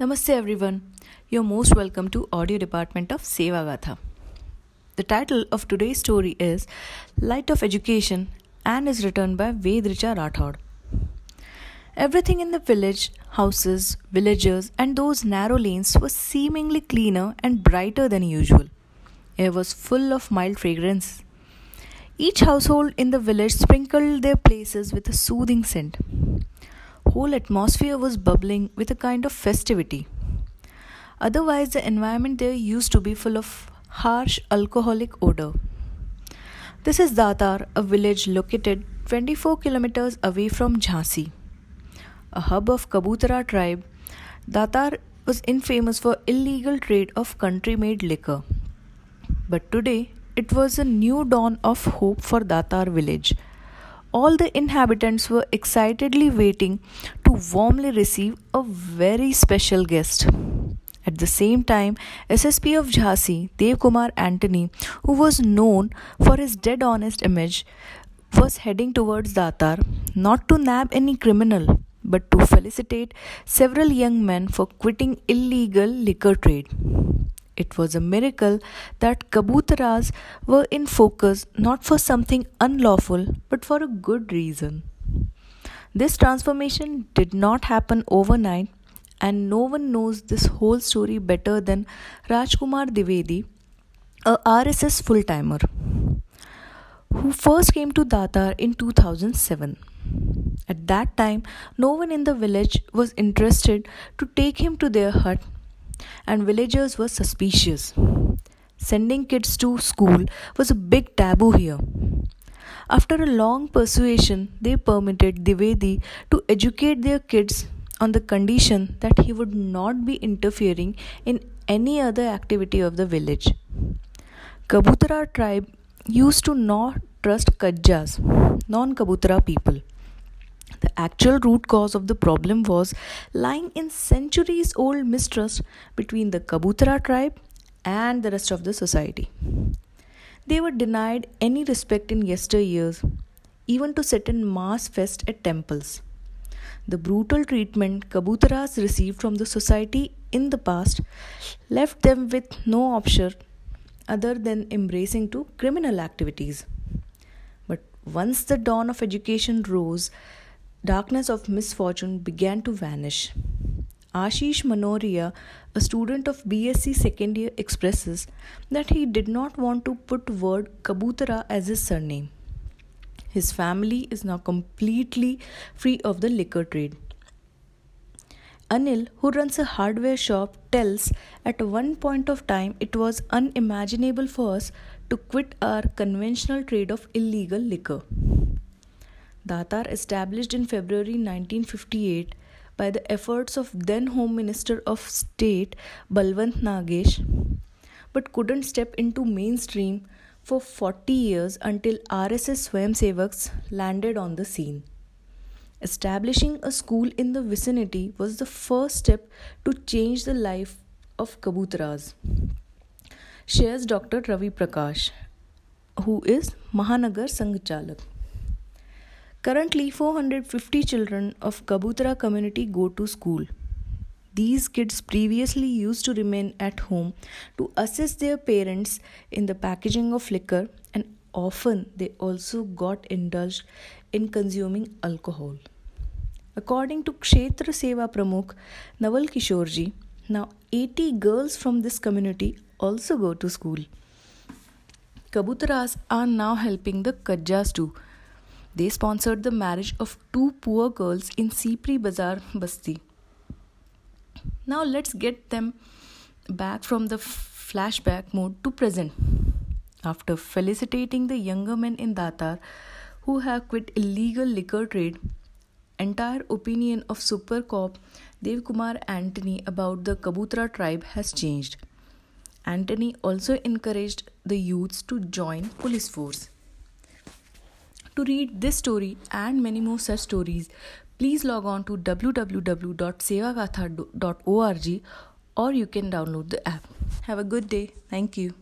Namaste everyone. You're most welcome to audio department of Sevagatha. The title of today's story is Light of Education and is written by Vedricha Rathod. Everything in the village, houses, villagers and those narrow lanes was seemingly cleaner and brighter than usual. Air was full of mild fragrance. Each household in the village sprinkled their places with a soothing scent whole atmosphere was bubbling with a kind of festivity. Otherwise, the environment there used to be full of harsh alcoholic odor. This is Datar, a village located 24 kilometers away from Jhansi. A hub of Kabutara tribe, Datar was infamous for illegal trade of country-made liquor. But today, it was a new dawn of hope for Datar village all the inhabitants were excitedly waiting to warmly receive a very special guest. At the same time, SSP of Jhansi, Dev Kumar Antony, who was known for his dead honest image, was heading towards Datar not to nab any criminal but to felicitate several young men for quitting illegal liquor trade. It was a miracle that kabutaras were in focus not for something unlawful but for a good reason. This transformation did not happen overnight, and no one knows this whole story better than Rajkumar Divedi, a RSS full timer, who first came to Datar in 2007. At that time, no one in the village was interested to take him to their hut and villagers were suspicious. Sending kids to school was a big taboo here. After a long persuasion, they permitted Divedi to educate their kids on the condition that he would not be interfering in any other activity of the village. Kabutara tribe used to not trust Kajjas, non Kabutara people. The actual root cause of the problem was lying in centuries old mistrust between the Kabutara tribe and the rest of the society. They were denied any respect in yesteryears, even to sit in mass fest at temples. The brutal treatment Kabutaras received from the society in the past left them with no option other than embracing to criminal activities. But once the dawn of education rose, darkness of misfortune began to vanish. Ashish Manoria, a student of BSc second year, expresses that he did not want to put word Kabutara as his surname. His family is now completely free of the liquor trade. Anil, who runs a hardware shop, tells at one point of time it was unimaginable for us to quit our conventional trade of illegal liquor. Datar, established in February 1958 by the efforts of then Home Minister of State Balwant Nagesh, but couldn't step into mainstream for 40 years until RSS Swayamsevaks landed on the scene. Establishing a school in the vicinity was the first step to change the life of Kabutaras. Shares Dr. Ravi Prakash, who is Mahanagar Sanghchalak. Currently, 450 children of Kabutra community go to school. These kids previously used to remain at home to assist their parents in the packaging of liquor, and often they also got indulged in consuming alcohol. According to Kshetra Seva Pramukh Naval Kishorji, now 80 girls from this community also go to school. Kabutras are now helping the Kajjas too they sponsored the marriage of two poor girls in Sipri Bazar Basti. Now let's get them back from the flashback mode to present. After felicitating the younger men in Datar who have quit illegal liquor trade, entire opinion of Super Cop Dev Kumar Antony about the Kabutra tribe has changed. Antony also encouraged the youths to join police force. To read this story and many more such stories, please log on to www.sevagatha.org or you can download the app. Have a good day. Thank you.